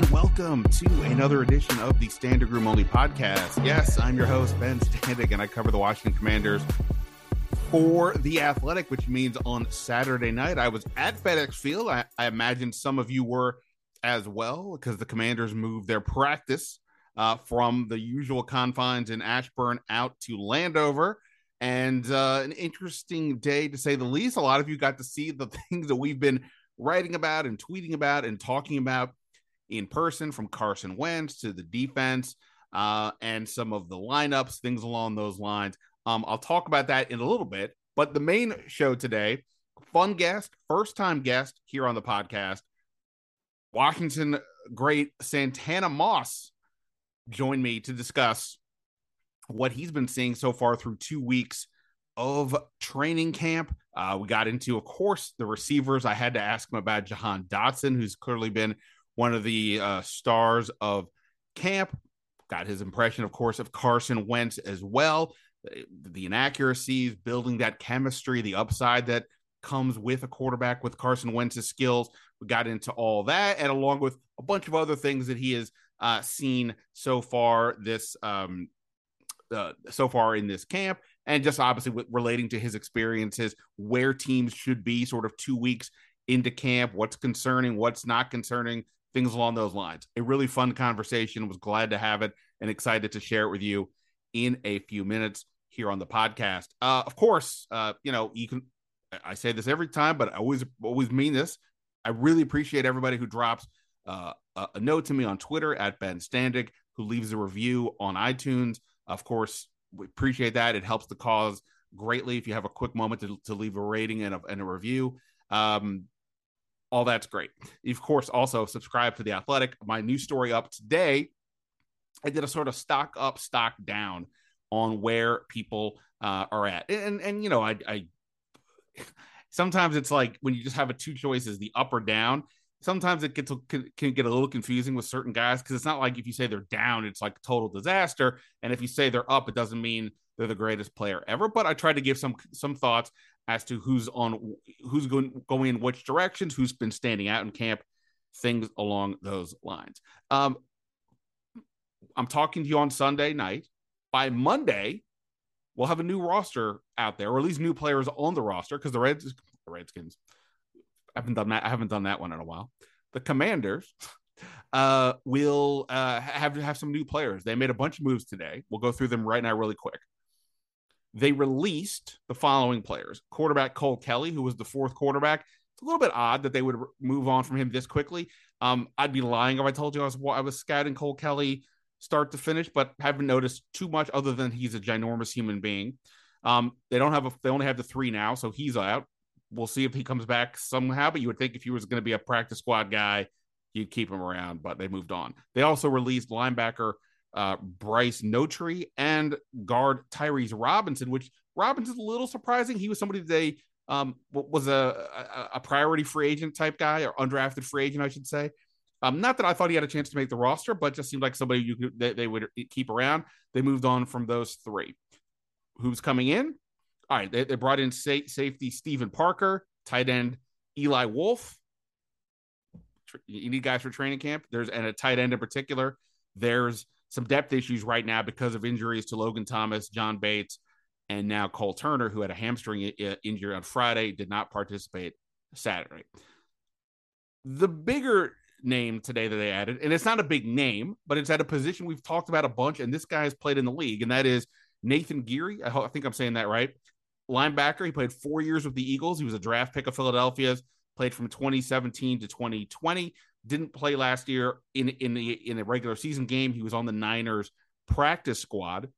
and welcome to another edition of the Standig Room Only podcast. Yes, I'm your host, Ben Standig, and I cover the Washington Commanders for The Athletic, which means on Saturday night I was at FedEx Field. I, I imagine some of you were as well because the Commanders moved their practice uh, from the usual confines in Ashburn out to Landover. And uh, an interesting day to say the least. A lot of you got to see the things that we've been writing about and tweeting about and talking about in person from Carson Wentz to the defense uh, and some of the lineups, things along those lines. Um, I'll talk about that in a little bit. But the main show today, fun guest, first time guest here on the podcast, Washington great Santana Moss joined me to discuss what he's been seeing so far through two weeks of training camp. Uh, we got into, of course, the receivers. I had to ask him about Jahan Dotson, who's clearly been one of the uh, stars of camp. Got his impression, of course, of Carson Wentz as well. The inaccuracies, building that chemistry, the upside that comes with a quarterback with Carson Wentz's skills. We got into all that, and along with a bunch of other things that he has uh, seen so far this um, uh, so far in this camp, and just obviously with, relating to his experiences, where teams should be sort of two weeks into camp, what's concerning, what's not concerning, things along those lines. A really fun conversation. Was glad to have it and excited to share it with you in a few minutes here on the podcast. Uh, of course, uh, you know you can. I say this every time, but I always always mean this. I really appreciate everybody who drops uh, a note to me on Twitter at Ben Standig, who leaves a review on iTunes. Of course, we appreciate that. It helps the cause greatly if you have a quick moment to, to leave a rating and a, and a review. Um, all that's great. Of course, also subscribe to The Athletic. My new story up today. I did a sort of stock up, stock down on where people uh, are at. And, and, you know, I, I sometimes it's like when you just have a two choices, the up or down. Sometimes it gets can, can get a little confusing with certain guys because it's not like if you say they're down, it's like total disaster, and if you say they're up, it doesn't mean they're the greatest player ever. But I try to give some some thoughts as to who's on who's going going in which directions, who's been standing out in camp, things along those lines. Um, I'm talking to you on Sunday night. By Monday, we'll have a new roster out there, or at least new players on the roster, because the Reds, the Redskins, I haven't done that. I haven't done that one in a while. The Commanders uh, will uh, have to have some new players. They made a bunch of moves today. We'll go through them right now, really quick. They released the following players: quarterback Cole Kelly, who was the fourth quarterback. It's a little bit odd that they would move on from him this quickly. Um, I'd be lying if I told you I was I was scouting Cole Kelly start to finish, but haven't noticed too much other than he's a ginormous human being. Um, they don't have a they only have the three now, so he's out. We'll see if he comes back somehow. But you would think if he was going to be a practice squad guy, you'd keep him around. But they moved on. They also released linebacker uh, Bryce Notree and guard Tyrese Robinson, which Robinson's a little surprising. He was somebody they um, was a, a, a priority free agent type guy or undrafted free agent, I should say. Um, not that I thought he had a chance to make the roster, but just seemed like somebody you could they, they would keep around. They moved on from those three. Who's coming in? All right, they, they brought in sa- safety Steven Parker, tight end Eli Wolf. You need guys for training camp. There's and a tight end in particular. There's some depth issues right now because of injuries to Logan Thomas, John Bates, and now Cole Turner, who had a hamstring uh, injury on Friday, did not participate Saturday. The bigger name today that they added, and it's not a big name, but it's at a position we've talked about a bunch, and this guy has played in the league, and that is Nathan Gerry. I, think I'm saying that right. Linebacker. He played four years with the Eagles. He was a draft pick of Philadelphia's. Played from 2017 to 2020. Didn't play last year in in the in a regular season game. He was on the Niners practice squad.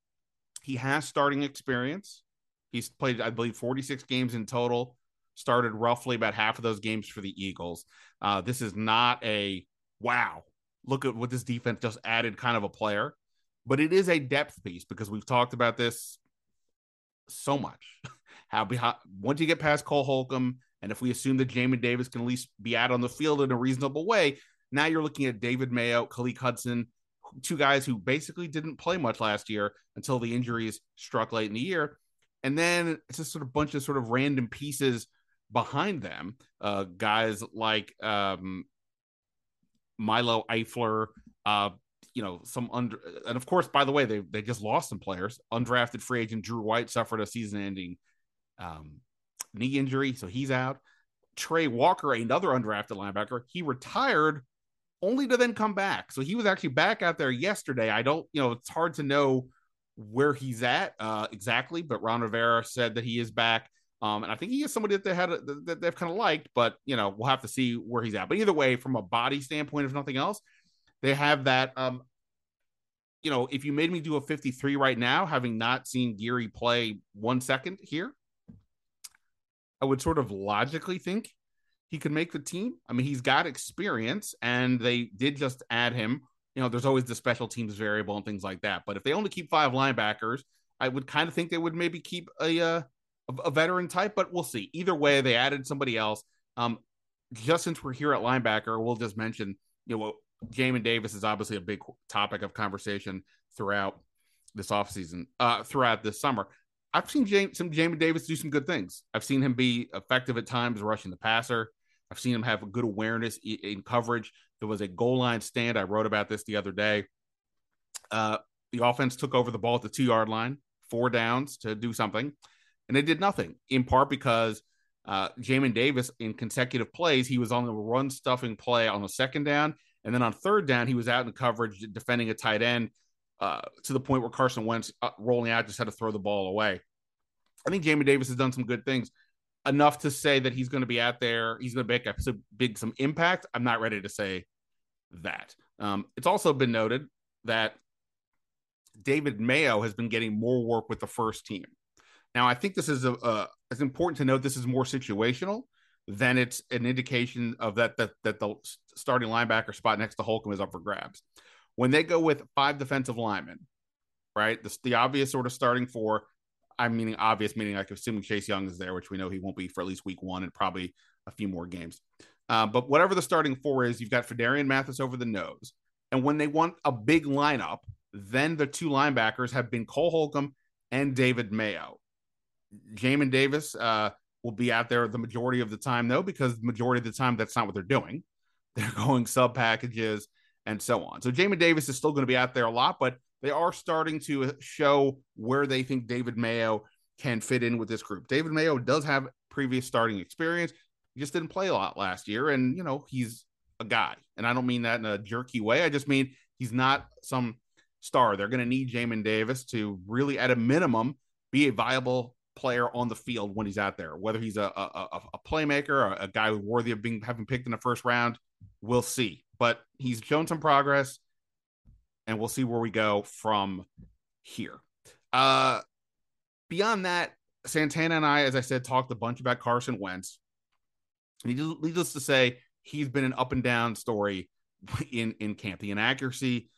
He has starting experience. He's played, I believe, 46 games in total started roughly about half of those games for the Eagles. Uh, this is not a wow, look at what this defense just added kind of a player, but it is a depth piece because we've talked about this so much. How behind, once you get past Cole Holcomb, and if we assume that Jamin Davis can at least be out on the field in a reasonable way, now you're looking at David Mayo, Khaleke Hudson, two guys who basically didn't play much last year until the injuries struck late in the year. And then it's just sort of bunch of sort of random pieces behind them. Uh, guys like um, Milo Eifler, uh, you know, some under, and of course, by the way, they they just lost some players. Undrafted free agent Drew White suffered a season-ending um, knee injury, so he's out. Trey Walker, another undrafted linebacker, he retired only to then come back. So he was actually back out there yesterday. I don't, you know, it's hard to know where he's at uh, exactly, but Ron Rivera said that he is back. Um, and I think he is somebody that they had a, that they've kind of liked, but you know we'll have to see where he's at. But either way, from a body standpoint, if nothing else, they have that. Um, you know, if you made me do a 53 right now, having not seen Gerry play one second here, I would sort of logically think he could make the team. I mean, he's got experience, and they did just add him. You know, there's always the special teams variable and things like that. But if they only keep five linebackers, I would kind of think they would maybe keep a uh, a, veteran type, but we'll see. Either way, they added somebody else. Um, just since we're here at linebacker, we'll just mention, you know, Jamin Davis is obviously a big topic of conversation throughout this offseason, uh, throughout this summer. I've seen James, some Jamin Davis do some good things. I've seen him be effective at times rushing the passer. I've seen him have a good awareness in coverage. There was a goal line stand. I wrote about this the other day. Uh, the offense took over the ball at the two yard line, four downs to do something and they did nothing in part because uh, Jamin Davis in consecutive plays, he was on the run stuffing play on the second down. And then on third down, he was out in coverage defending a tight end uh, to the point where Carson Wentz uh, rolling out just had to throw the ball away. I think Jamin Davis has done some good things enough to say that he's going to be out there. He's going to make a big some impact. I'm not ready to say that. Um, it's also been noted that David Mayo has been getting more work with the first team. Now, I think this is a, a it's important to note this is more situational than it's an indication of that that that the starting linebacker spot next to Holcomb is up for grabs. When they go with five defensive linemen, right? The, the obvious sort of starting four. I'm meaning obvious, meaning like assuming Chase Young is there, which we know he won't be for at least week one and probably a few more games. Uh, but whatever the starting four is, you've got Phidarian Mathis over the nose. And when they want a big lineup, then the two linebackers have been Cole Holcomb and David Mayo. Jamin Davis uh, will be out there the majority of the time, though, because the majority of the time that's not what they're doing. They're going sub packages and so on. So Jamin Davis is still going to be out there a lot, but they are starting to show where they think David Mayo can fit in with this group. David Mayo does have previous starting experience. He just didn't play a lot last year, and you know he's a guy. And I don't mean that in a jerky way. I just mean he's not some star. They're going to need Jamin Davis to really, at a minimum, be a viable player on the field when he's out there. Whether he's a a, a playmaker, a, guy worthy of being having picked in the first round, we'll see. But he's shown some progress, and we'll see where we go from here. Uh, beyond that, Santana and I, as I said, talked a bunch about Carson Wentz. Needless to say, he's been an up and down story in in camp. The inaccuracy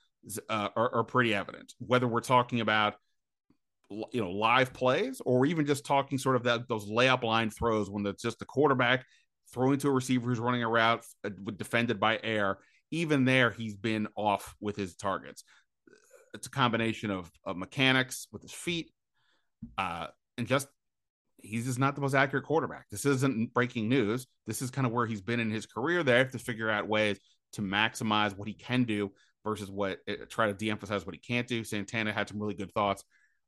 uh, are, are pretty evident. Whether we're talking about you know live plays or even just talking sort of that those layup line throws when it's just the quarterback throwing to a receiver who's running a route uh, defended by air even there he's been off with his targets. It's a combination of, of mechanics with his feet uh, and just he's just not the most accurate quarterback. This isn't breaking news. This is kind of where he's been in his career. They have to figure out ways to maximize what he can do versus what uh, try to de-emphasize what he can't do. Santana had some really good thoughts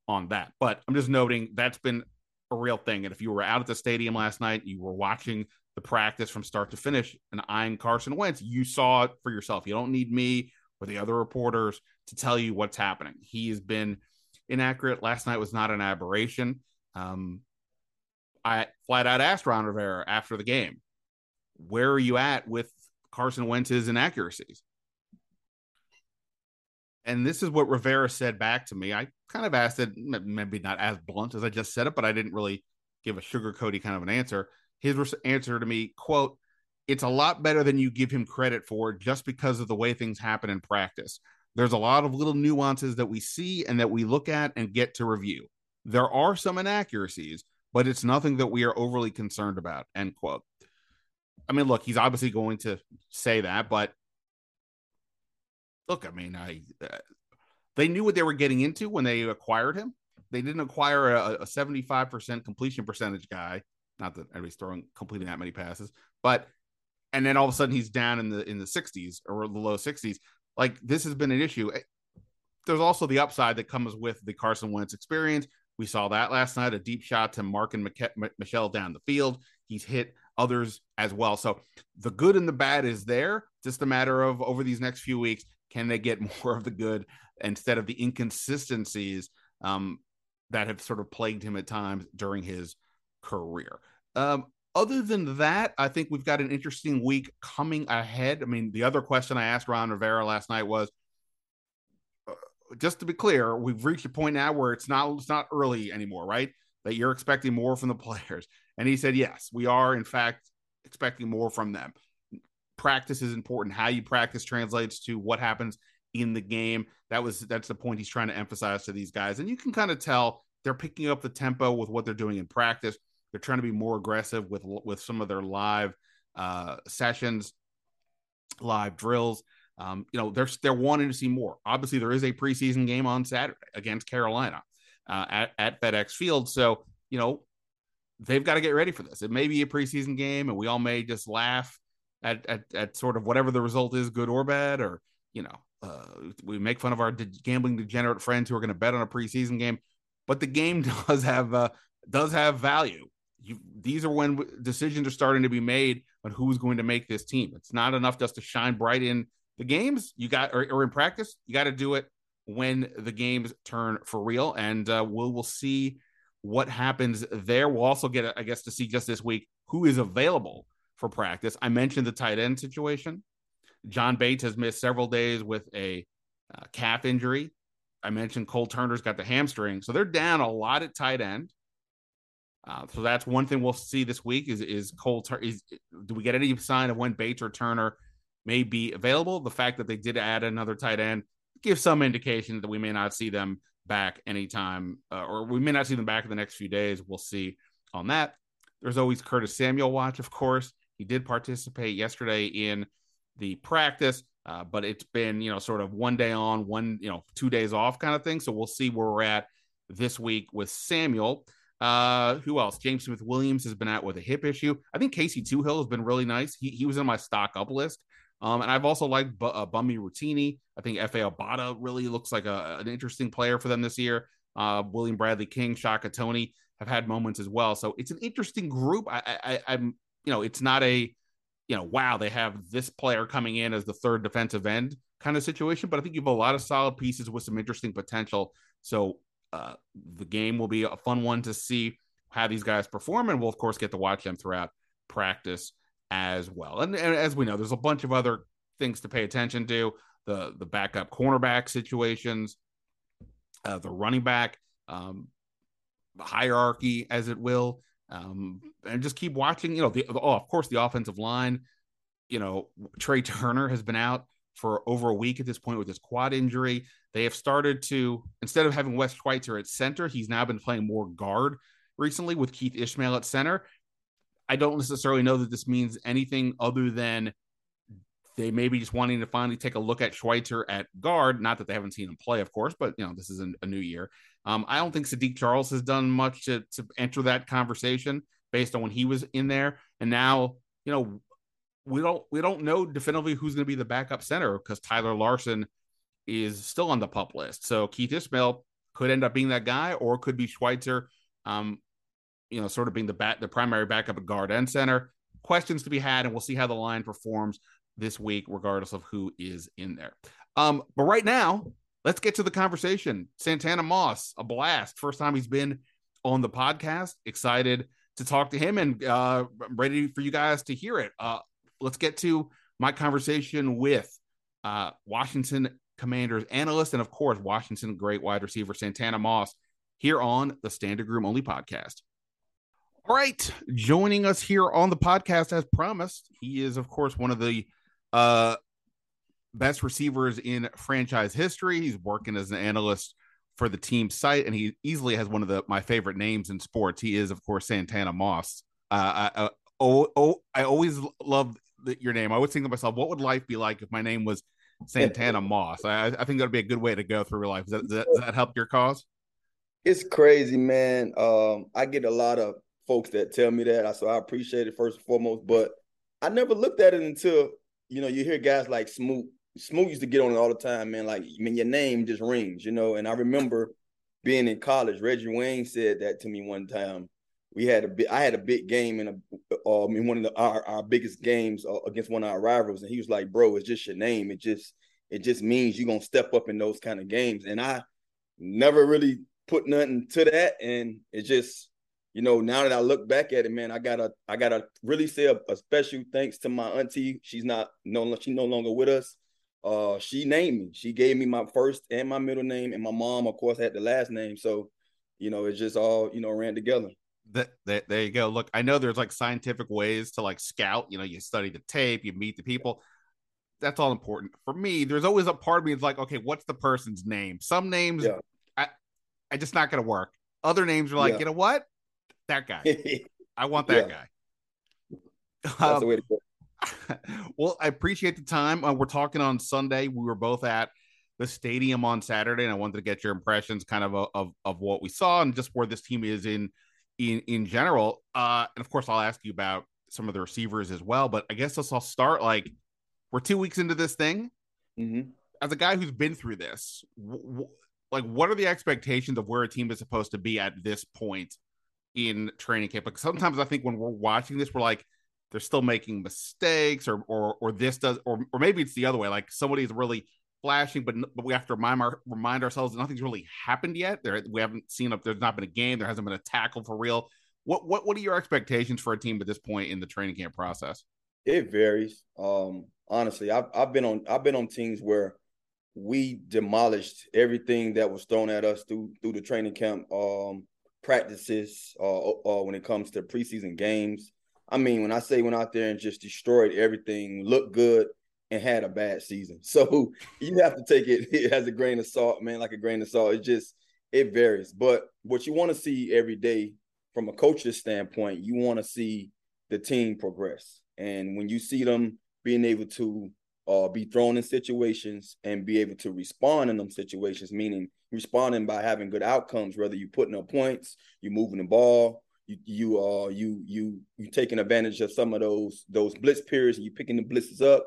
on that. But I'm just noting that's been a real thing. And if you were out at the stadium last night, you were watching the practice from start to finish and eyeing Carson Wentz, you saw it for yourself. You don't need me or the other reporters to tell you what's happening. He has been inaccurate. Last night was not an aberration. Um, I flat out asked Ron Rivera after the game, where are you at with Carson Wentz's inaccuracies? And this is what Rivera said back to me. I kind of asked it, maybe not as blunt as I just said it, but I didn't really give a sugarcoaty kind of an answer. His answer to me, quote, it's a lot better than you give him credit for just because of the way things happen in practice. There's a lot of little nuances that we see and that we look at and get to review. There are some inaccuracies, but it's nothing that we are overly concerned about. End quote. I mean, look, he's obviously going to say that, but look, I mean, I uh, they knew what they were getting into when they acquired him. They didn't acquire a, 75% completion percentage guy. Not that everybody's throwing completing that many passes, but and then all of a sudden he's down in the in the 60s or the low 60s. Like this has been an issue. Eh, there's also the upside that comes with the Carson Wentz experience. We saw that last night, a deep shot to Marken Michel down the field. He's hit others as well. So the good and the bad is there. Just a matter of over these next few weeks, can they get more of the good instead of the inconsistencies um, that have sort of plagued him at times during his career? Um, other than that, I think we've got an interesting week coming ahead. I mean, the other question I asked Ron Rivera last night was uh, just to be clear, we've reached a point now where it's not it's not early anymore, right? That you're expecting more from the players. And he said, yes, we are, in fact, expecting more from them. Practice is important. How you practice translates to what happens in the game. That was that's the point he's trying to emphasize to these guys. And you can kind of tell they're picking up the tempo with what they're doing in practice. They're trying to be more aggressive with with some of their live uh, sessions, live drills. Um, you know, they're they're wanting to see more. Obviously, there is a preseason game on Saturday against Carolina uh, at at FedEx Field. So you know, they've got to get ready for this. It may be a preseason game, and we all may just laugh at at, at sort of whatever the result is, good or bad, or you know, uh, we make fun of our de- gambling degenerate friends who are going to bet on a preseason game. But the game does have uh, does have value. You, these are when decisions are starting to be made on who's going to make this team. It's not enough just to shine bright in the games. You got or, or in practice. You got to do it when the games turn for real, and uh, we'll we'll see what happens there. We'll also get, I guess, to see just this week who is available for practice. I mentioned the tight end situation. John Bates has missed several days with a uh, calf injury. I mentioned Cole Turner's got the hamstring, so they're down a lot at tight end. Uh, so that's one thing we'll see this week is is Cole Tur- is do we get any sign of when Bates or Turner may be available? The fact that they did add another tight end gives some indication that we may not see them back anytime, uh, or we may not see them back in the next few days. We'll see on that. There's always Curtis Samuel watch, of course. He did participate yesterday in the practice, uh, but it's been, you know, sort of one day on, one, you know, two days off kind of thing. So we'll see where we're at this week with Samuel. Uh, who else? James Smith Williams has been out with a hip issue. I think Casey Toohill has been really nice. He, he was in my stock up list. Um, and I've also liked B- uh, Bunmi Rotimi. I think Efe Obada really looks like a, an interesting player for them this year. Uh, William Bradley King, Shaka Toney have had moments as well. So it's an interesting group. I, I, I'm, you know, it's not a, you know, wow, they have this player coming in as the third defensive end kind of situation, but I think you have a lot of solid pieces with some interesting potential. So uh, the game will be a fun one to see how these guys perform, and we'll of course get to watch them throughout practice as well. And, and as we know, there's a bunch of other things to pay attention to the the backup cornerback situations, uh, the running back um, hierarchy, as it will, um, and just keep watching. You know, the oh, of course, the offensive line. You know, Trai Turner has been out for over a week at this point with his quad injury. They have started to instead of having Wes Schweitzer at center, he's now been playing more guard recently with Keith Ismael at center. I don't necessarily know that this means anything other than they may be just wanting to finally take a look at Schweitzer at guard. Not that they haven't seen him play, of course, but you know this is a, a new year. Um, I don't think Saahdiq Charles has done much to, to enter that conversation based on when he was in there, and now you know we don't we don't know definitively who's going to be the backup center because Tyler Larsen is still on the pup list. So Keith Ismael could end up being that guy, or could be Schweitzer. Um, you know, sort of being the bat, the primary backup at guard and center. Questions to be had, and we'll see how the line performs this week, regardless of who is in there. Um, but right now, let's get to the conversation. Santana Moss, a blast. First time he's been on the podcast. Excited to talk to him and uh, ready for you guys to hear it. Uh, let's get to my conversation with uh, Washington Commanders analyst and, of course, Washington great wide receiver Santana Moss here on the Standig Room Only podcast. All right, joining us here on the podcast as promised, he is of course one of the uh, best receivers in franchise history. He's working as an analyst for the team site, and he easily has one of the my favorite names in sports. He is of course Santana Moss. Uh, I, oh, oh, I always love your name. I always think to myself, what would life be like if my name was Santana Moss? I, I think that'd be a good way to go through life. Does that, does that, does that help your cause? It's crazy, man. Um, I get a lot of folks that tell me that. So I appreciate it first and foremost. But I never looked at it until you know you hear guys like Smoot. Smoot used to get on it all the time, man. Like, I mean, your name just rings, you know. And I remember being in college. Reggie Wayne said that to me one time. We had a bit. I had a big game in a um one of the, our, our biggest games uh, against one of our rivals, and he was like, "Bro, it's just your name. It just it just means you're gonna step up in those kind of games." And I never really put nothing to that, and it just you know, now that I look back at it, man, I gotta I gotta really say a, a special thanks to my auntie. She's not no she's no longer with us. Uh, she named me. She gave me my first and my middle name, and my mom, of course, had the last name. So, you know, it just all you know ran together. That, that there you go. Look, I know there's like scientific ways to like scout. You know, you study the tape, you meet the people. That's all important. For me, there's always a part of me that's like, okay, what's the person's name? Some names, yeah. I, I just not gonna work. Other names are like, yeah. you know what? That guy. I want that guy. That's um, the way to go. well, I appreciate the time. Uh, we're talking on Sunday. We were both at the stadium on Saturday, and I wanted to get your impressions, kind of of, of, of what we saw and just where this team is in in in general. Uh, and of course, I'll ask you about some of the receivers as well. But I guess let's all start. Like, we're two weeks into this thing. Mm-hmm. As a guy who's been through this, w- w- like, what are the expectations of where a team is supposed to be at this point in training camp. Like sometimes I think when we're watching this, we're like, they're still making mistakes, or or or this does, or or maybe it's the other way. Like somebody's really flashing, but but we have to remind our, remind ourselves that nothing's really happened yet. There we haven't seen a, there's not been a game, there hasn't been a tackle for real. What what what are your expectations for a team at this point in the training camp process? It varies. Um, honestly, I've I've been on I've been on teams where we demolished everything that was thrown at us through through the training camp. Um, practices uh, uh, when it comes to preseason games. I mean, when I say went out there and just destroyed everything, looked good, and had a bad season. So you have to take it, it as a grain of salt, man, like a grain of salt. It just it varies. But what you want to see every day from a coach's standpoint, you want to see the team progress. And when you see them being able to uh, be thrown in situations and be able to respond in them situations, meaning responding by having good outcomes, whether you're putting up points, you're moving the ball, you you uh you you you taking advantage of some of those those blitz periods and you picking the blitzes up,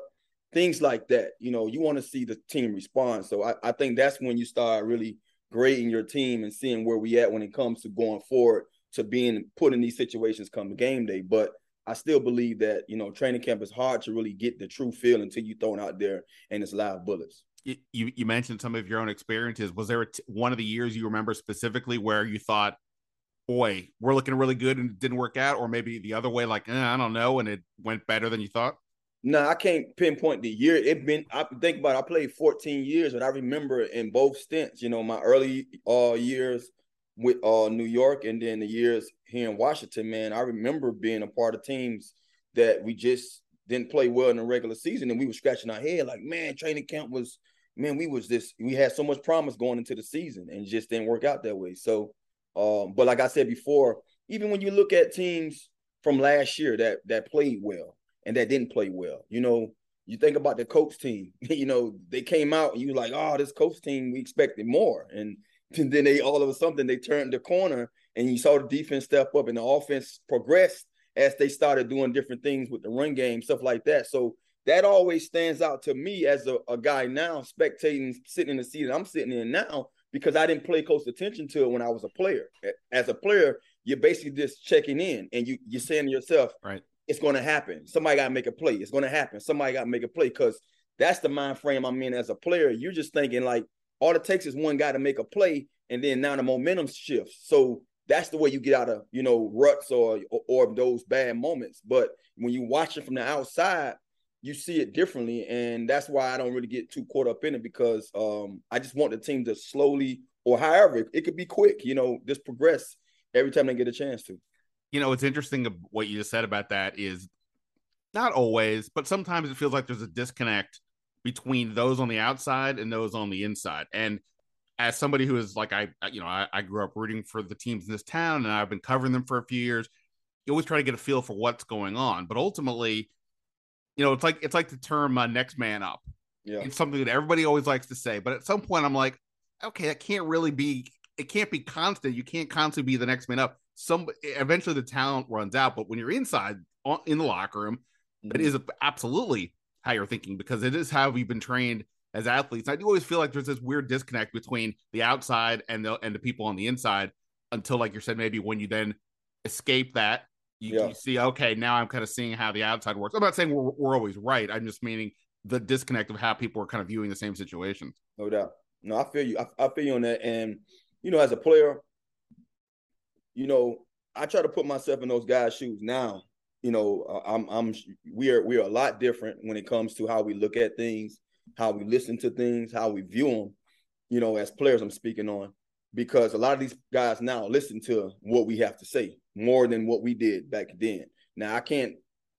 things like that. You know, you want to see the team respond. So I, I think that's when you start really grading your team and seeing where we at when it comes to going forward to being put in these situations come game day. But I still believe that you know training camp is hard to really get the true feel until you thrown out there and it's live bullets. You you mentioned some of your own experiences. Was there one of the years you remember specifically where you thought, "Boy, we're looking really good," and it didn't work out, or maybe the other way, like eh, I don't know, and it went better than you thought? No, I can't pinpoint the year. It been I think about it, I played 14 years, but I remember in both stints, you know, my early uh years with uh New York and then the years here in Washington, man, I remember being a part of teams that we just didn't play well in the regular season and we were scratching our head like, man, training camp was man, we was this we had so much promise going into the season and just didn't work out that way. So um, but like I said before, even when you look at teams from last year that that played well and that didn't play well, you know, you think about the coach team, you know, they came out and you like, oh, this coach team, we expected more. And and then they all of a sudden they turned the corner and you saw the defense step up and the offense progressed as they started doing different things with the run game, stuff like that. So that always stands out to me as a, a guy now spectating, sitting in the seat that I'm sitting in now because I didn't play close attention to it when I was a player. As a player, you're basically just checking in and you you're saying to yourself, right, it's going to happen. Somebody got to make a play. It's going to happen. Somebody got to make a play because that's the mind frame I'm in as a player. You're just thinking like all it takes is one guy to make a play, and then now the momentum shifts. So that's the way you get out of you know ruts or, or, or those bad moments. But when you watch it from the outside, you see it differently, and that's why I don't really get too caught up in it because um, I just want the team to slowly or however it could be quick, you know, just progress every time they get a chance to. You know, it's interesting what you just said about that is not always, but sometimes it feels like there's a disconnect between those on the outside and those on the inside. And as somebody who is like I, you know, I, I, grew up rooting for the teams in this town, and I've been covering them for a few years. You always try to get a feel for what's going on, but ultimately, you know, it's like it's like the term uh, "next man up." Yeah, it's something that everybody always likes to say, but at some point, I'm like, okay, that can't really be. It can't be constant. You can't constantly be the next man up. Some eventually the talent runs out, but when you're inside in the locker room, mm-hmm. it is absolutely how you're thinking because it is how we've been trained as athletes. I do always feel like there's this weird disconnect between the outside and the and the people on the inside until, like you said, maybe when you then escape that, you, yeah. you see, okay, now I'm kind of seeing how the outside works. I'm not saying we're, we're always right. I'm just meaning the disconnect of how people are kind of viewing the same situations. No doubt. No, I feel you. I, I feel you on that. And you know, as a player, you know, I try to put myself in those guys' shoes now. You know, uh, I'm I'm we are we are a lot different when it comes to how we look at things, how we listen to things, how we view them. You know, as players, I'm speaking on because a lot of these guys now listen to what we have to say more than what we did back then. Now, I can't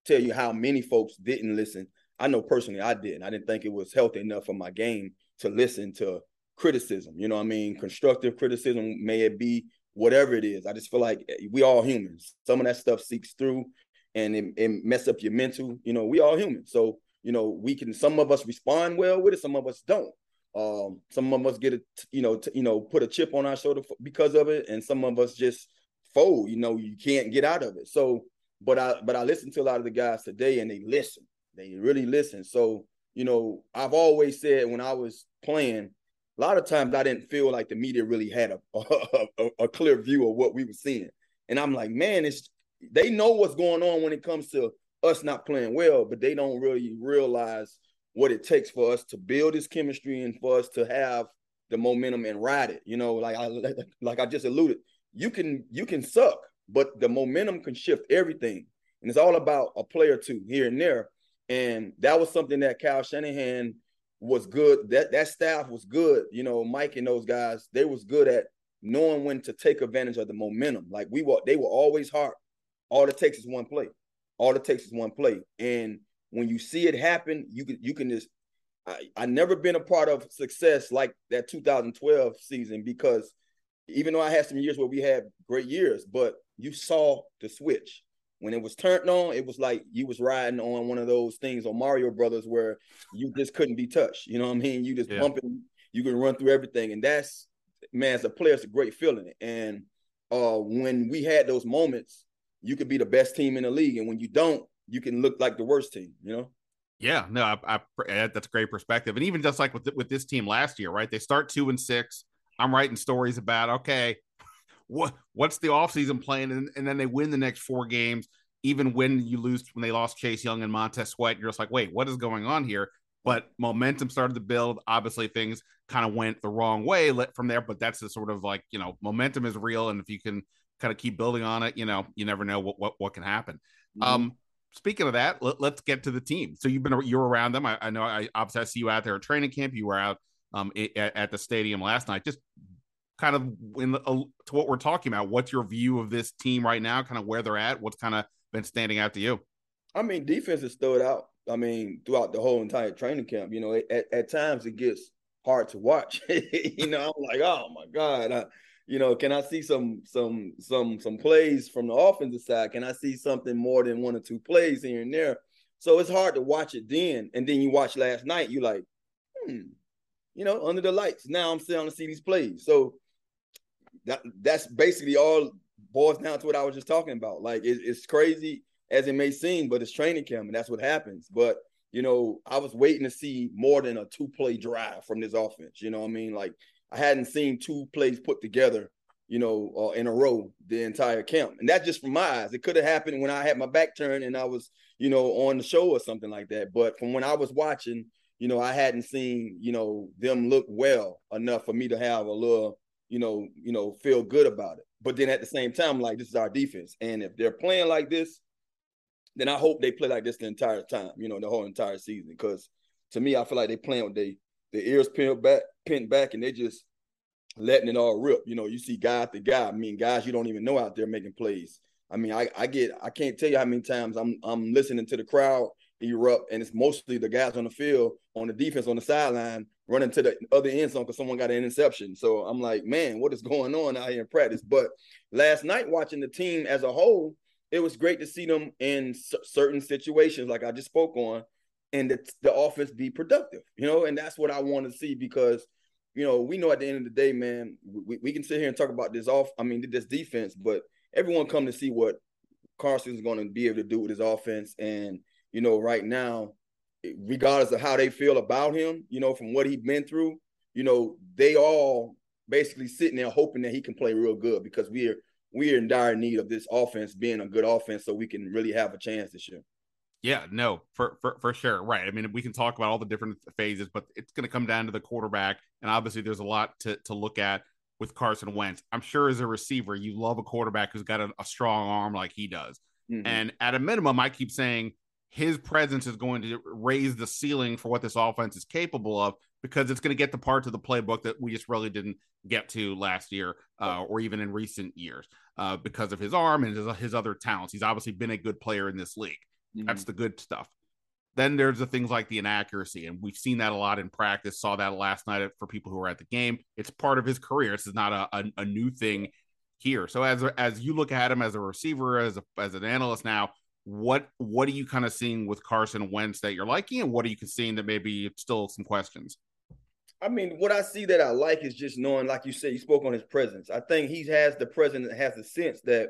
tell you how many folks didn't listen. I know personally I didn't. I didn't think it was healthy enough for my game to listen to criticism. You know I mean? Constructive criticism, may it be whatever it is. I just feel like eh, we all humans. Some of that stuff seeks through and it, it mess up your mental. You know, we all human. So, you know, we can some of us respond well with it, some of us don't. Um, some of us get a you know, t- you know, put a chip on our shoulder because of it, and some of us just fold. You know, you can't get out of it. So, but I but I listen to a lot of the guys today, and they listen. They really listen. So, you know, I've always said when I was playing, a lot of times I didn't feel like the media really had a, a, a, clear view of what we were seeing. And I'm like, man, it's they know what's going on when it comes to us not playing well, but they don't really realize what it takes for us to build this chemistry and for us to have the momentum and ride it. You know, like I like I just alluded, you can you can suck, but the momentum can shift everything. And it's all about a player two here and there. And that was something that Kyle Shanahan was good. That that staff was good. You know, Mike and those guys, they was good at knowing when to take advantage of the momentum. Like we were, they were always hard. All it takes is one play. All it takes is one play. And when you see it happen, you can you can just I, I never been a part of success like that 2012 season because even though I had some years where we had great years, but you saw the switch. When it was turned on, it was like you was riding on one of those things on Mario Brothers where you just couldn't be touched. You know what I mean? You just yeah. bumping, you can run through everything. And that's man, as a player, it's a great feeling. And uh when we had those moments, you could be the best team in the league. And when you don't, you can look like the worst team, you know? Yeah, no, I, I, eh, that's great perspective. And even just like with with this team last year, right? They start two and six. I'm writing stories about okay, what what's the offseason plan, and, and then they win the next four games. Even when you lose, when they lost Chase Young and Montez Sweat, you're just like, wait, what is going on here? But momentum started to build. Obviously, things kind of went the wrong way from there. But that's the sort of like you know, momentum is real, and if you can kind of keep building on it, you know, you never know what what, what can happen. Mm-hmm. Um, speaking of that, let, us get to the team. So you've been you're around them. I, I know I obviously I see you out there at training camp. You were out um, at, at, the stadium last night. Just kind of in the, uh, to what we're talking about. What's your view of this team right now? Kind of where they're at. What's kind of been standing out to you? I mean, defense has stood out. I mean, throughout the whole entire training camp. You know, at, at times it gets hard to watch. you know, I'm like, oh my god. I, you know, can I see some some some some plays from the offensive side? Can I see something more than one or two plays here and there? So it's hard to watch it then, and then you watch last night. You like, hmm, you know, under the lights. Now I'm starting to see these plays. So that that's basically all boils down to what I was just talking about. Like it, it's crazy as it may seem, but it's training camp, and that's what happens. But you know, I was waiting to see more than a two play drive from this offense. You know what I mean? Like I hadn't seen two plays put together, you know, uh, in a row the entire camp. And that's just from my eyes. It could have happened when I had my back turned and I was, you know, on the show or something like that. But from when I was watching, you know, I hadn't seen, you know, them look well enough for me to have a little, you know, you know, feel good about it. But then at the same time, like this is our defense. And if they're playing like this, then I hope they play like this the entire time, you know, the whole entire season. Because to me, I feel like they playing with they the ears pinned back, pinned back, and they just letting it all rip. You know, you see guy after guy. I mean, guys you don't even know out there making plays. I mean, I, I get I can't tell you how many times I'm I'm listening to the crowd erupt, and it's mostly the guys on the field, on the defense, on the sideline, running to the other end zone because someone got an interception. So I'm like, man, what is going on out here in practice? But last night, watching the team as a whole, it was great to see them in certain situations, like I just spoke on, and the, the offense be productive, you know, and that's what I want to see because, you know, we know at the end of the day, man, we, we can sit here and talk about this off, I mean, this defense, but everyone come to see what Carson's going to be able to do with his offense. And you know, right now, regardless of how they feel about him, you know, from what he's been through, you know, they all basically sitting there hoping that he can play real good because we're we're in dire need of this offense being a good offense so we can really have a chance this year. Yeah, no, for, for for sure. Right. I mean, we can talk about all the different phases, but it's going to come down to the quarterback. And obviously, there's a lot to, to look at with Carson Wentz. I'm sure as a receiver, you love a quarterback who's got a, a strong arm like he does. Mm-hmm. And at a minimum, I keep saying his presence is going to raise the ceiling for what this offense is capable of because it's going to get the parts of the playbook that we just really didn't get to last year uh, or even in recent years uh, because of his arm and his, his other talents. He's obviously been a good player in this league. Mm-hmm. That's the good stuff. Then there's the things like the inaccuracy, and we've seen that a lot in practice. Saw that last night for people who were at the game. It's part of his career. This is not a, a, a new thing here. So as as you look at him as a receiver, as a, as an analyst now, what what are you kind of seeing with Carson Wentz that you're liking, and what are you seeing that maybe still some questions? I mean, what I see that I like is just knowing, like you said, you spoke on his presence. I think he has the presence, has the sense that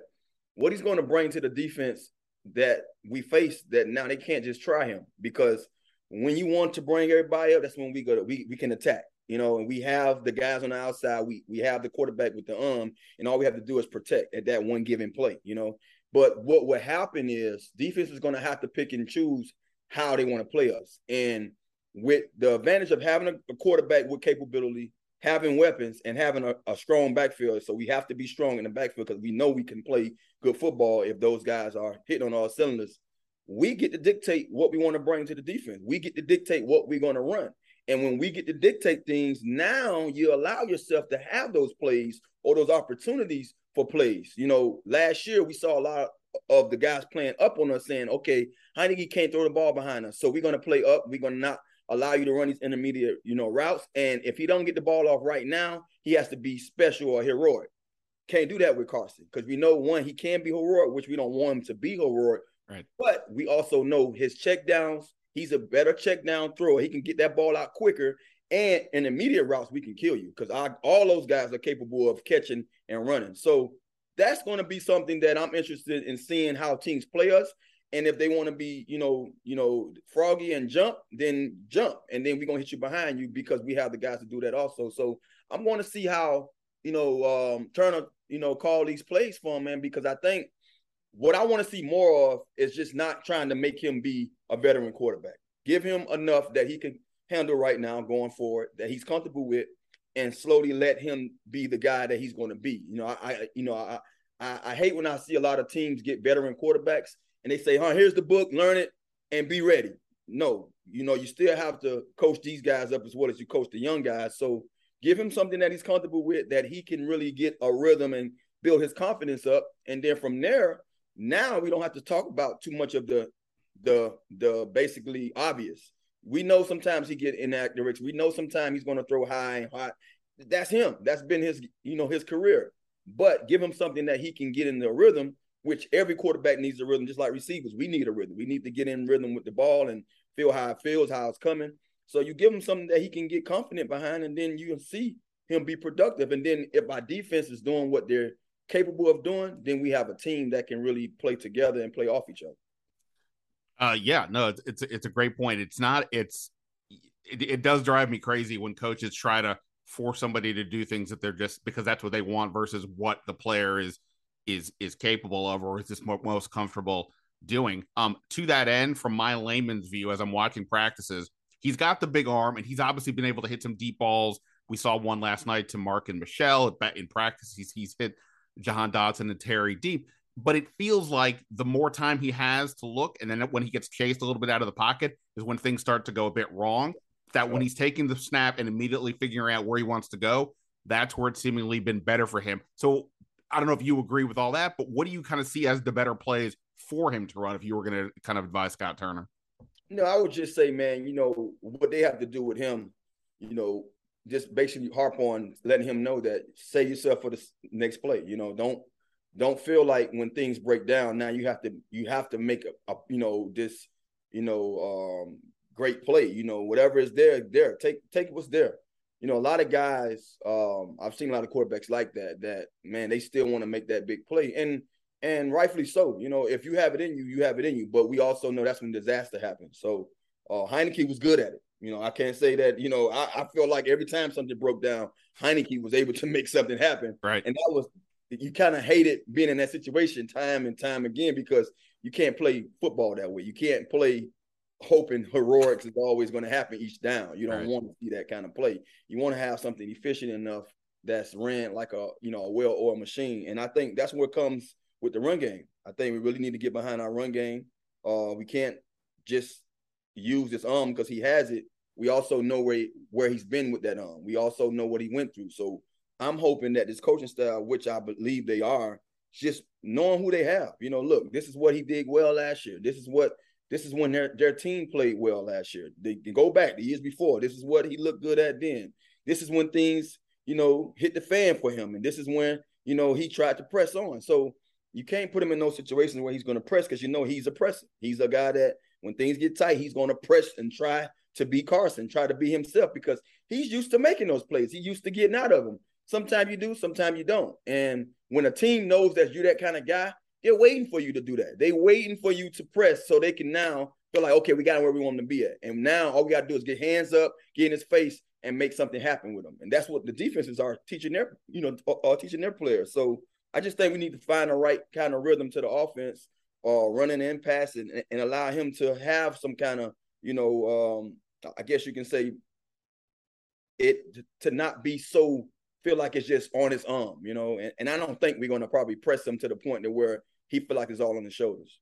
what he's going to bring to the defense that we face that now they can't just try him because when you want to bring everybody up, that's when we go to we, we can attack. You know, and we have the guys on the outside. We we have the quarterback with the arm, and all we have to do is protect at that one given play. You know, but what will happen is defense is going to have to pick and choose how they want to play us. And with the advantage of having a, a quarterback with capability, having weapons, and having a, a, strong backfield, so we have to be strong in the backfield because we know we can play good football if those guys are hitting on all cylinders. We get to dictate what we want to bring to the defense. We get to dictate what we're going to run. And when we get to dictate things, now you allow yourself to have those plays or those opportunities for plays. You know, last year we saw a lot of the guys playing up on us saying, okay, Heinicke can't throw the ball behind us. So we're going to play up. We're going to not allow you to run these intermediate, you know, routes. And if he don't get the ball off right now, he has to be special or heroic. Can't do that with Carson because we know one, he can be heroic, which we don't want him to be heroic. Right. But we also know his check downs, he's a better check down thrower. He can get that ball out quicker. And in immediate routes, we can kill you because all those guys are capable of catching and running. So that's going to be something that I'm interested in seeing how teams play us. And if they want to be, you know, you know, froggy and jump, then jump, and then we're gonna hit you behind you because we have the guys to do that also. So I'm going to see how you know, um, Turner, you know, call these plays for him, man, because I think what I want to see more of is just not trying to make him be a veteran quarterback. Give him enough that he can handle right now going forward, that he's comfortable with, and slowly let him be the guy that he's going to be. You know, I, I you know, I, I, I hate when I see a lot of teams get veteran quarterbacks and they say, "Huh, here's the book, learn it and be ready." No, you know, you still have to coach these guys up as well as you coach the young guys. So give him something that he's comfortable with that he can really get a rhythm and build his confidence up. And then from there now we don't have to talk about too much of the the the basically obvious. We know sometimes he get inaccurate. We know sometimes he's going to throw high and hot. That's him. That's been his you know his career. But give him something that he can get in the rhythm which every quarterback needs a rhythm just like receivers we need a rhythm we need to get in rhythm with the ball and feel how it feels how it's coming so you give him something that he can get confident behind, and then you can see him be productive. And then if our defense is doing what they're capable of doing, then we have a team that can really play together and play off each other. Uh, yeah, no, it's it's, it's a great point. It's not. It's it, it does drive me crazy when coaches try to force somebody to do things that they're just because that's what they want versus what the player is is is capable of or is just most comfortable doing. Um, to that end, from my layman's view, as I'm watching practices, he's got the big arm and he's obviously been able to hit some deep balls. We saw one last night to Marken Michel in practice. He's, he's hit Jahan Dotson and Terry deep, but it feels like the more time he has to look, and then when he gets chased a little bit out of the pocket, is when things start to go a bit wrong. That when he's taking the snap and immediately figuring out where he wants to go, that's where it's seemingly been better for him. So I don't know if you agree with all that, but what do you kind of see as the better plays for him to run if you were going to kind of advise Scott Turner? No, I would just say, man, you know, what they have to do with him, you know, just basically harp on letting him know that save yourself for the next play. You know, don't don't feel like when things break down now you have to you have to make a, a you know this you know um great play. You know, whatever is there, there. Take take what's there. You know, a lot of guys, um, I've seen a lot of quarterbacks like that, that man, they still want to make that big play. And and rightfully so. You know, if you have it in you, you have it in you. But we also know that's when disaster happens. So uh, Heinicke was good at it. You know, I can't say that. You know, I, I feel like every time something broke down, Heinicke was able to make something happen. Right, and that was you kind of hated being in that situation time and time again because you can't play football that way. You can't play hoping heroics is always going to happen each down. You don't right. want to see that kind of play. You want to have something efficient enough that's ran like a you know a well-oiled machine. And I think that's what comes with the run game. I think we really need to get behind our run game. Uh, we can't just use this arm because he has it. We also know where he, where he's been with that arm. We also know what he went through. So I'm hoping that this coaching style, which I believe they are, just knowing who they have. You know, look, this is what he did well last year. This is what this is when their their team played well last year. They, they go back the years before. This is what he looked good at then. This is when things, you know, hit the fan for him, and this is when you know he tried to press on. So you can't put him in those situations where he's going to press because you know he's a presser. He's a guy that when things get tight, he's going to press and try to be Carson, try to be himself because he's used to making those plays. He's used to getting out of them. Sometimes you do, sometimes you don't. And when a team knows that you're that kind of guy, they're waiting for you to do that. They waiting for you to press so they can now feel like, okay, we got where we want to be at. And now all we got to do is get hands up, get in his face, and make something happen with them. And that's what the defenses are teaching their, you know, are teaching their players. So I just think we need to find the right kind of rhythm to the offense, or uh, running and passing, and, and allow him to have some kind of, you know, um, I guess you can say it to not be so feel like it's just on his arm, you know. And, and I don't think we're going to probably press him to the point to where he feel like it's all on his shoulders.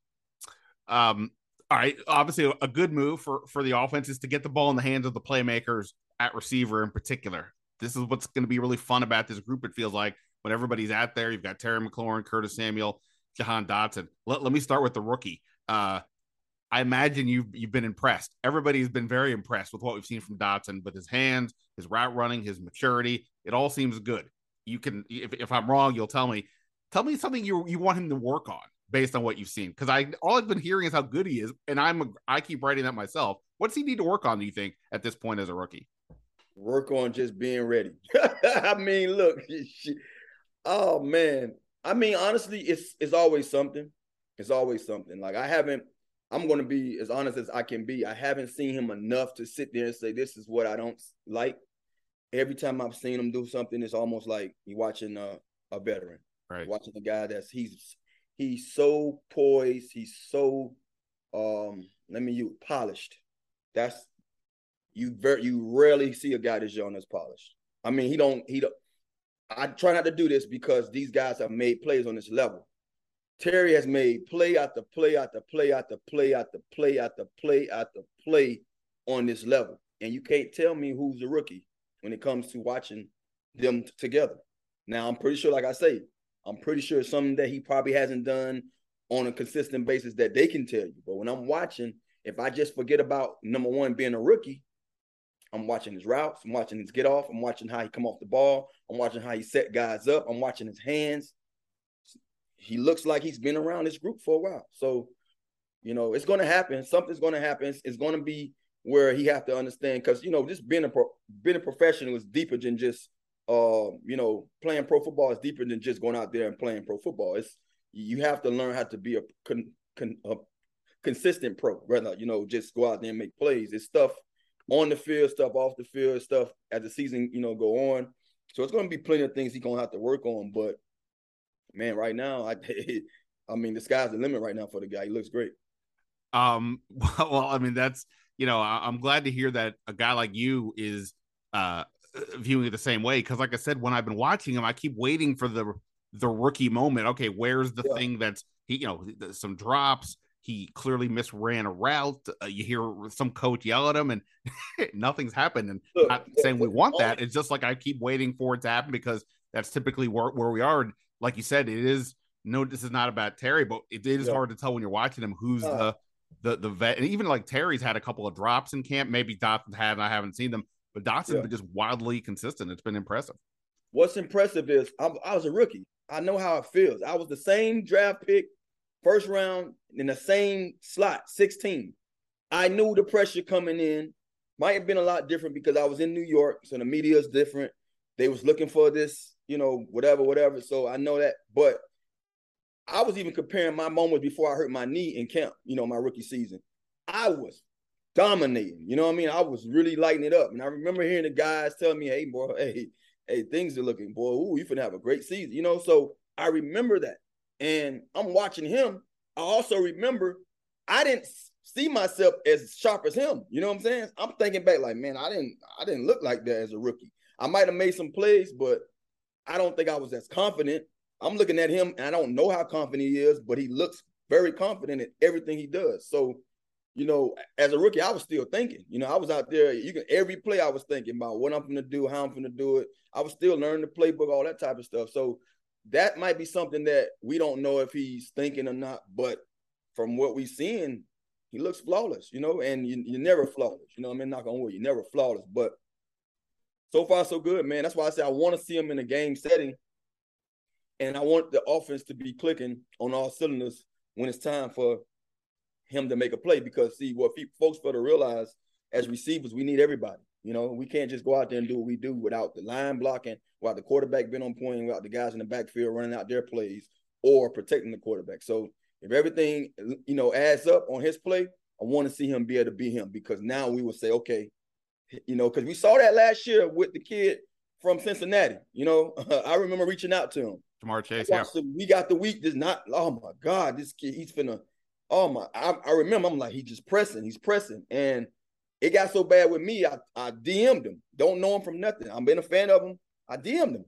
Um. All right. Obviously, a good move for for the offense is to get the ball in the hands of the playmakers at receiver in particular. This is what's going to be really fun about this group. It feels like when everybody's out there, you've got Terry McLaurin, Curtis Samuel, Jahan Dotson. Let, let me start with the rookie. Uh, I imagine you've you've been impressed. Everybody's been very impressed with what we've seen from Dotson, with his hands, his route running, his maturity. It all seems good. You can, if, if I'm wrong, you'll tell me. Tell me something you you want him to work on based on what you've seen, because I all I've been hearing is how good he is, and I'm a, I keep writing that myself. What's he need to work on? Do you think at this point as a rookie? Work on just being ready. I mean, look, oh man. I mean, honestly, it's it's always something. It's always something. Like I haven't I'm going to be as honest as I can be. I haven't seen him enough to sit there and say this is what I don't like. Every time I've seen him do something, it's almost like you're watching a, a veteran, right? Watching the guy that's he's he's so poised, he's so um let me use polished. That's you very you rarely see a guy that's young that's polished. I mean, he don't he don't. I try not to do this because these guys have made plays on this level. Terry has made play after play after play after play after play after play after play on this level. And you can't tell me who's the rookie when it comes to watching them t- together. Now, I'm pretty sure, like I say, I'm pretty sure it's something that he probably hasn't done on a consistent basis that they can tell you. But when I'm watching, if I just forget about number one being a rookie, I'm watching his routes, I'm watching his get off, I'm watching how he come off the ball, I'm watching how he set guys up, I'm watching his hands, he looks like he's been around this group for a while. So, you know, it's going to happen. Something's going to happen. It's, going to be where he have to understand because you know, just being a pro, being a professional is deeper than just uh, you know, playing pro football is deeper than just going out there and playing pro football. It's you have to learn how to be a, con, con, a consistent pro, rather you know, just go out there and make plays. It's stuff on the field, stuff off the field, stuff as the season you know go on. So it's going to be plenty of things he's going to have to work on, but man, right now, I I mean, the sky's the limit right now for the guy. He looks great. Um, well, I mean, that's you know, I'm glad to hear that a guy like you is uh viewing it the same way because, like I said, when I've been watching him, I keep waiting for the the rookie moment. Okay, where's the yeah. thing that's he, you know, some drops. He clearly misran a route. Uh, you hear some coach yell at him, and nothing's happened. And Look, not saying we want that. It's just like I keep waiting for it to happen because that's typically where, where we are. And like you said, it is no, this is not about Terry, but it, is yeah. hard to tell when you're watching him who's uh, the the the vet. And even like Terry's had a couple of drops in camp. Maybe Dotson had, and I haven't seen them, but Dotson's yeah. been just wildly consistent. It's been impressive. What's impressive is I'm, i was a rookie. I know how it feels. I was the same draft pick, first round in the same slot, 16. I knew the pressure coming in might have been a lot different because I was in New York, so the media is different. They was looking for this you know, whatever, whatever. So I know that, but I was even comparing my moments before I hurt my knee in camp, you know, my rookie season. I was dominating, you know what I mean? I was really lighting it up. And I remember hearing the guys tell me, hey, boy, hey, hey, things are looking, boy, ooh, you finna have a great season, you know? So I remember that. And I'm watching him. I also remember I didn't see myself as sharp as him. You know what I'm saying? I'm thinking back like, man, I didn't I didn't look like that as a rookie. I might have made some plays, but I don't think I was as confident. I'm looking at him and I don't know how confident he is, but he looks very confident in everything he does. So, you know, as a rookie, I was still thinking. You know, I was out there. You can every play I was thinking about what I'm going to do, how I'm going to do it. I was still learning the playbook, all that type of stuff. So that might be something that we don't know if he's thinking or not. But from what we've seen, he looks flawless. You know, and you, you're never flawless. You know, I mean, knock on wood, you're never flawless. But so far so good, man. That's why I say I want to see him in a game setting, and I want the offense to be clicking on all cylinders when it's time for him to make a play. Because see, what folks to realize as receivers, we need everybody. You know, we can't just go out there and do what we do without the line blocking, without the quarterback being on point, without the guys in the backfield running out their plays or protecting the quarterback. So if everything you know adds up on his play, I want to see him be able to be him because now we will say, okay, you know, because we saw that last year with the kid from Cincinnati. You know, I remember reaching out to him. Ja'Marr Chase, yeah. we got the week. Does not. Oh my God, this kid, he's finna. Oh my, I, I remember. I'm like, he just pressing. He's pressing, and it got so bad with me. I, I DM'd him. Don't know him from nothing. I'm been a fan of him. I DM'd him,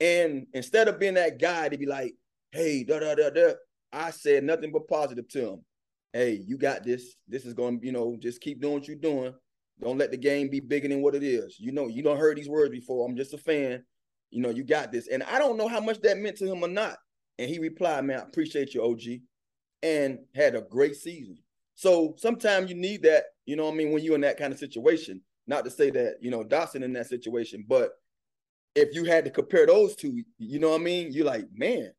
and instead of being that guy to be like, hey, da da da da, I said nothing but positive to him. Hey, you got this. This is going to, you know, just keep doing what you're doing. Don't let the game be bigger than what it is. You know, you don't heard these words before. I'm just a fan. You know, you got this. And I don't know how much that meant to him or not. And he replied, man, I appreciate you, OG. And had a great season. So sometimes you need that, you know I mean, when you're in that kind of situation. Not to say that, you know, Dotson in that situation, but if you had to compare those two, you know what I mean? You're like, man.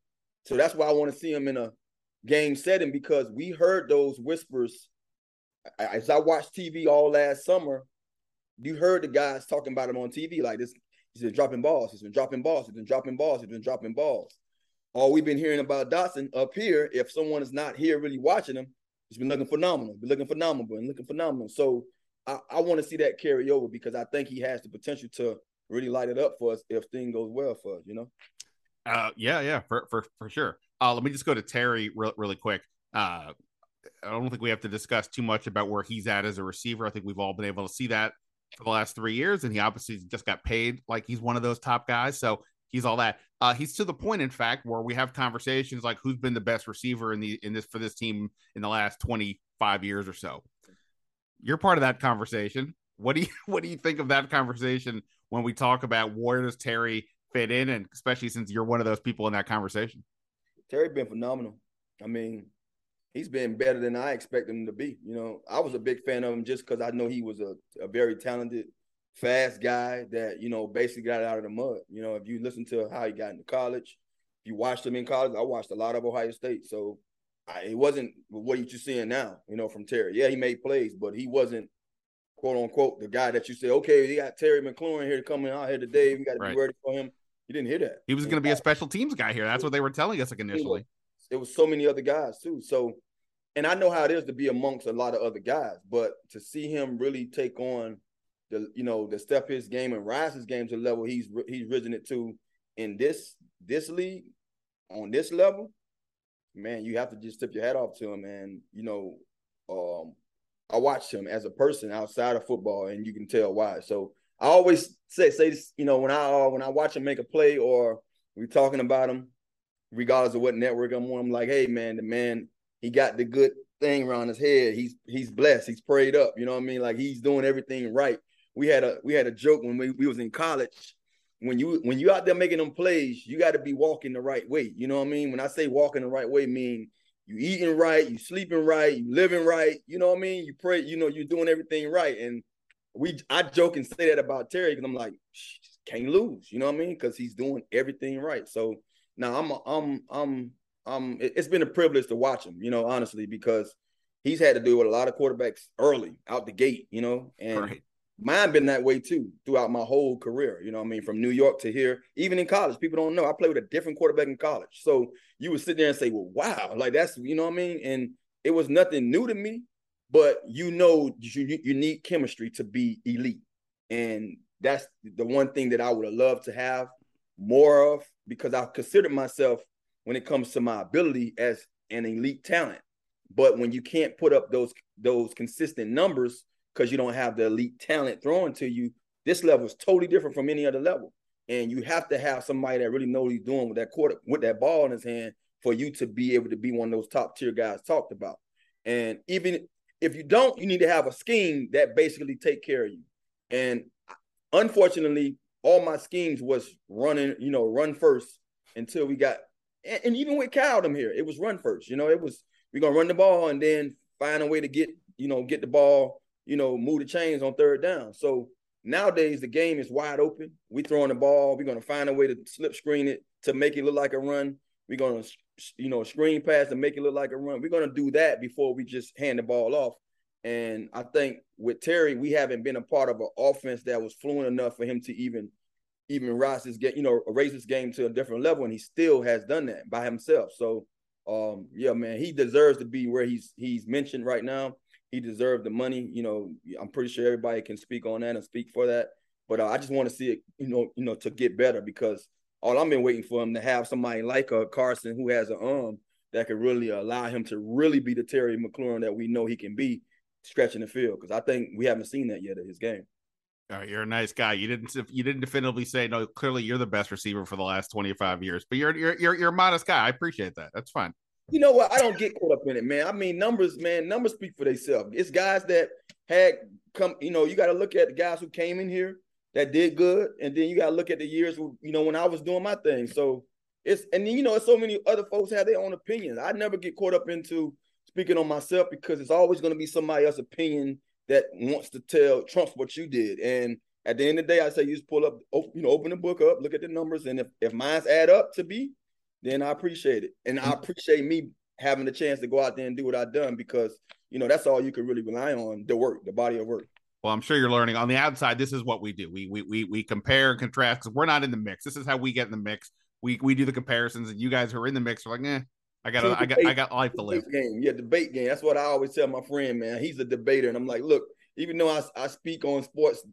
So that's why I want to see him in a game setting because we heard those whispers as I watched TV all last summer, you heard the guys talking about him on TV like this. He's been dropping balls. He's been dropping balls. He's been dropping balls. He's been dropping balls. All we've been hearing about Dotson up here, if someone is not here really watching him, he's been looking phenomenal. Been looking phenomenal. and looking phenomenal. So I, I want to see that carry over because I think he has the potential to really light it up for us if thing goes well for us. You know. Uh, yeah, yeah, for for for sure. Uh, let me just go to Terry real, really quick. Uh, I don't think we have to discuss too much about where he's at as a receiver. I think we've all been able to see that for the last three years, and he obviously just got paid like he's one of those top guys. So he's all that. Uh, he's to the point, in fact, where we have conversations like who's been the best receiver in the in this for this team in the last twenty five years or so. You're part of that conversation. What do you what do you think of that conversation when we talk about where does Terry fit in, and especially since you're one of those people in that conversation? Terry been phenomenal. I mean, he's been better than I expected him to be. You know, I was a big fan of him just because I know he was a, a very talented, fast guy that, you know, basically got out of the mud. You know, if you listen to how he got into college, if you watched him in college, I watched a lot of Ohio State. So I, it wasn't what you're seeing now, you know, from Terry. Yeah, he made plays, but he wasn't quote unquote the guy that you say, okay, he got Terry McLaurin here to come out here today. We got to right. be ready for him. You didn't hear that. He was going to be a special teams guy here. That's what they were telling us like initially there was so many other guys too. So, and I know how it is to be amongst a lot of other guys, but to see him really take on the, you know, the step his game and rise his game to the level he's he's risen it to in this this league on this level, man, you have to just tip your hat off to him. And you know, um, I watched him as a person outside of football, and you can tell why. So I always say say this, you know, when I uh, when I watch him make a play or we talking about him, regardless of what network I'm on. I'm like, hey man, the man, he got the good thing around his head. He's he's blessed. He's prayed up. You know what I mean? Like he's doing everything right. We had a we had a joke when we, we was in college. When you when you out there making them plays, you got to be walking the right way. You know what I mean? When I say walking the right way, mean you eating right, you sleeping right, you living right. You know what I mean? You pray. You know you're doing everything right. And we I joke and say that about Terry because I'm like can't lose. You know what I mean? Because he's doing everything right. So now I'm I'm I'm I'm it's been a privilege to watch him, you know, honestly, because he's had to do with a lot of quarterbacks early out the gate, you know, and right. Mine been that way too throughout my whole career. You know, I mean, from New York to here, even in college, people don't know I played with a different quarterback in college. So you would sit there and say, "Well, wow, like that's you know what I mean," and it was nothing new to me, but you know, you you need chemistry to be elite, and that's the one thing that I would have loved to have more of because I considered myself when it comes to my ability as an elite talent. But when you can't put up those those consistent numbers because you don't have the elite talent thrown to you, this level is totally different from any other level. And you have to have somebody that really knows what he's doing with that quarter with that ball in his hand for you to be able to be one of those top tier guys talked about. And even if you don't, you need to have a scheme that basically take care of you. And unfortunately, all my schemes was running, you know, run first until we got and, and even with Cowdom here, it was run first. You know, it was we're gonna run the ball and then find a way to get, you know, get the ball, you know, move the chains on third down. So nowadays the game is wide open. We throwing the ball, we're gonna find a way to slip screen it to make it look like a run. We're gonna you know screen pass to make it look like a run. We're gonna do that before we just hand the ball off. And I think with Terry, we haven't been a part of an offense that was fluent enough for him to even even rise his game, you know, raise his game to a different level, and he still has done that by himself. So, um, yeah, man, he deserves to be where he's he's mentioned right now. He deserved the money. You know, I'm pretty sure everybody can speak on that and speak for that. But uh, I just want to see it, you know, you know, to get better because all I've been waiting for him to have somebody like a uh, Carson who has an arm that could really allow him to really be the Terry McLaurin that we know he can be, stretching the field. Because I think we haven't seen that yet in his game. All right, you're a nice guy. You didn't you didn't definitively say no. Clearly, you're the best receiver for the last 25 years, but you're you're you're, you're a modest guy. I appreciate that. That's fine. You know what? I don't get caught up in it, man. I mean, numbers, man. Numbers speak for themselves. It's guys that had come. You know, you got to look at the guys who came in here that did good, and then you got to look at the years. You know, when I was doing my thing. So it's and then you know, so many other folks have their own opinions. I never get caught up into speaking on myself because it's always going to be somebody else's opinion that wants to tell trumps what you did. And at the end of the day, I say you just pull up, you know, open the book up, look at the numbers, and if if mine's add up to be, then I appreciate it, and I mm-hmm. appreciate me having the chance to go out there and do what I've done because you know that's all you can really rely on the work, the body of work. Well, I'm sure you're learning on the outside. This is what we do. We we we we compare and contrast because we're not in the mix. This is how we get in the mix. We we do the comparisons, and you guys who are in the mix are like, eh, I got, I got, I got life to live. Game, yeah, debate game. That's what I always tell my friend, man. He's a debater, and I'm like, look, even though I, I speak on sports,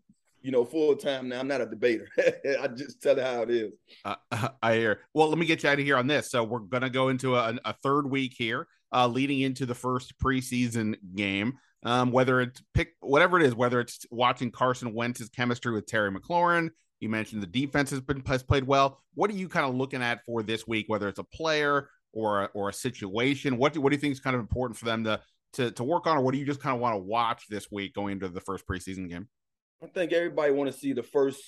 you know, full time now, I'm not a debater. I just tell it how it is. Uh, I hear. Well, let me get you out of here on this. So we're gonna go into a, a third week here, uh, leading into the first preseason game. Um, whether it's pick whatever it is, whether it's watching Carson Wentz's chemistry with Terry McLaurin, you mentioned the defense has been has played well. What are you kind of looking at for this week? Whether it's a player or a, or a situation, what do what do you think is kind of important for them to to to work on, or what do you just kind of want to watch this week going into the first preseason game? I think everybody want to see the first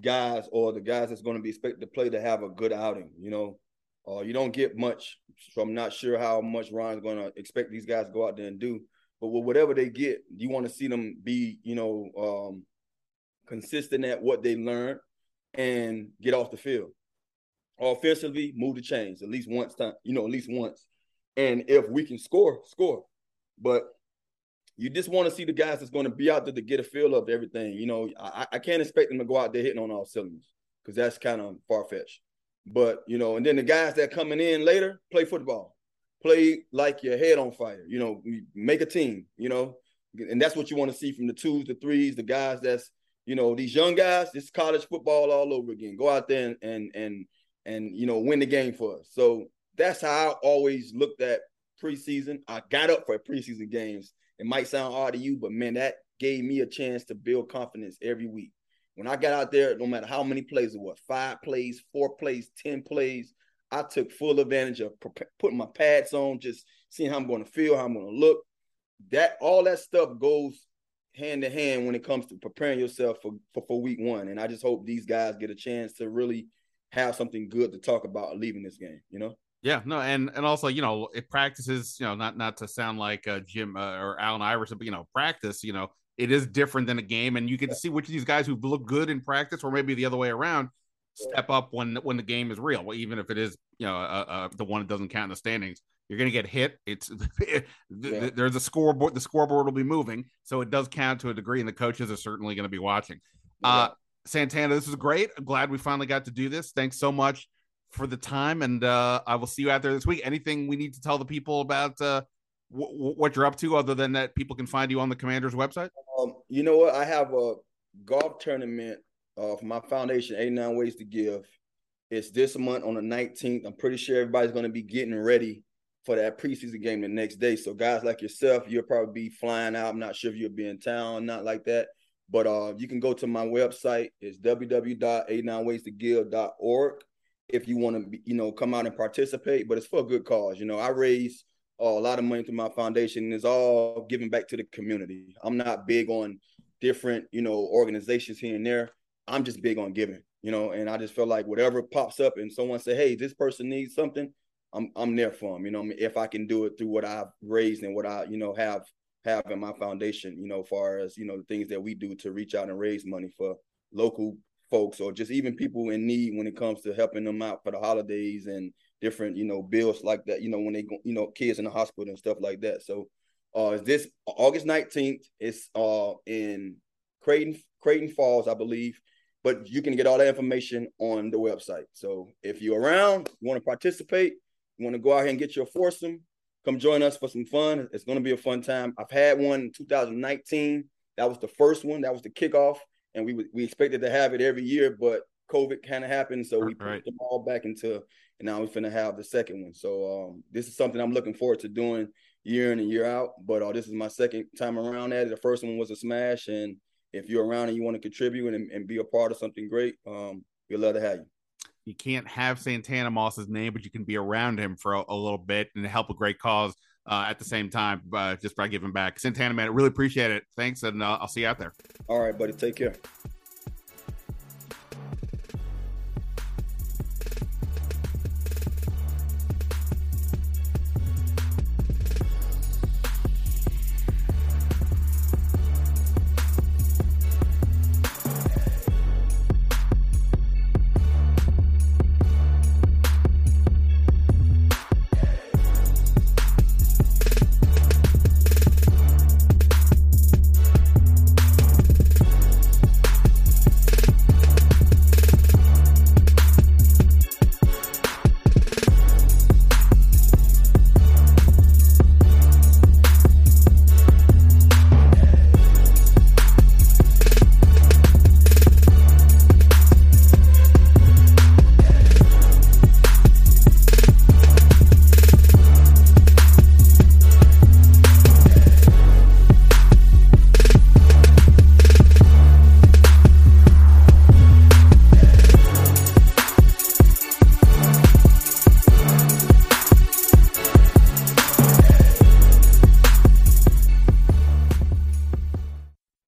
guys or the guys that's going to be expected to play to have a good outing. You know, uh, you don't get much, so I'm not sure how much Ron's going to expect these guys to go out there and do. But with whatever they get, you want to see them be, you know, um, consistent at what they learn and get off the field. Offensively, move the chains at least once time, you know, at least once. And if we can score, score. But you just want to see the guys that's going to be out there to get a feel of everything. You know, I, I can't expect them to go out there hitting on all cylinders because that's kind of far fetched. But you know, and then the guys that coming in later play football, play like your head on fire. You know, make a team. You know, and that's what you want to see from the twos, the threes, the guys that's you know these young guys. This college football all over again. Go out there and and and and you know win the game for us. So that's how I always looked at preseason. I got up for preseason games. It might sound odd to you, but man, that gave me a chance to build confidence every week. When I got out there, no matter how many plays it was, five plays, four plays, 10 plays, I took full advantage of putting my pads on, just seeing how I'm going to feel, how I'm going to look. That all that stuff goes hand to hand when it comes to preparing yourself for, for, for week one. And I just hope these guys get a chance to really have something good to talk about leaving this game, you know? Yeah, no, and and also you know it practices you know not not to sound like uh, Jim uh, or Allen Iverson, but you know practice you know it is different than a game, and you get to see which of these guys who look good in practice or maybe the other way around step up when when the game is real, well, even if it is you know uh, uh, the one that doesn't count in the standings. you're going to get hit. It's yeah. there's a scoreboard. The scoreboard will be moving, so it does count to a degree, and the coaches are certainly going to be watching. Yeah. Uh, Santana, this is great. I'm glad we finally got to do this. Thanks so much for the time, and uh, I will see you out there this week. Anything we need to tell the people about uh, w- what you're up to, other than that people can find you on the Commander's website? Um, you know what? I have a golf tournament uh, for my foundation, 89 Ways to Give. It's this month on the 19th. I'm pretty sure everybody's going to be getting ready for that preseason game the next day. So guys like yourself, you'll probably be flying out. I'm not sure if you'll be in town, not like that. But uh, you can go to my website. It's www.89waystogive.org if you want to, you know, come out and participate. But it's for a good cause. You know, I raise uh, a lot of money through my foundation, and it's all giving back to the community. I'm not big on different, you know, organizations here and there. I'm just big on giving, you know, and I just feel like whatever pops up and someone say, hey, this person needs something, I'm I'm there for them. You know, if I can do it through what I've raised and what I, you know, have have in my foundation, you know, far as, you know, the things that we do to reach out and raise money for local folks or just even people in need when it comes to helping them out for the holidays and different, you know, bills like that, you know, when they go, you know, kids in the hospital and stuff like that. So uh is this August 19th. It's uh in Creighton, Creighton Falls, I believe. But you can get all that information on the website. So if you're around, you want to participate, you want to go out here and get your foursome, come join us for some fun. It's going to be a fun time. I've had one in 2019. That was the first one. That was the kickoff, and we we expected to have it every year, but COVID kind of happened, so we put them all back into. And now we're to have the second one. So um, this is something I'm looking forward to doing year in and year out. But uh, this is my second time around at it. The first one was a smash, and if you're around and you want to contribute and, and be a part of something great, um, we'd love to have you you can't have Santana Moss's name, but you can be around him for a, a little bit and help a great cause uh, at the same time, uh, just by giving back. Santana, man, I really appreciate it. Thanks, and uh, I'll see you out there. All right, buddy. Take care.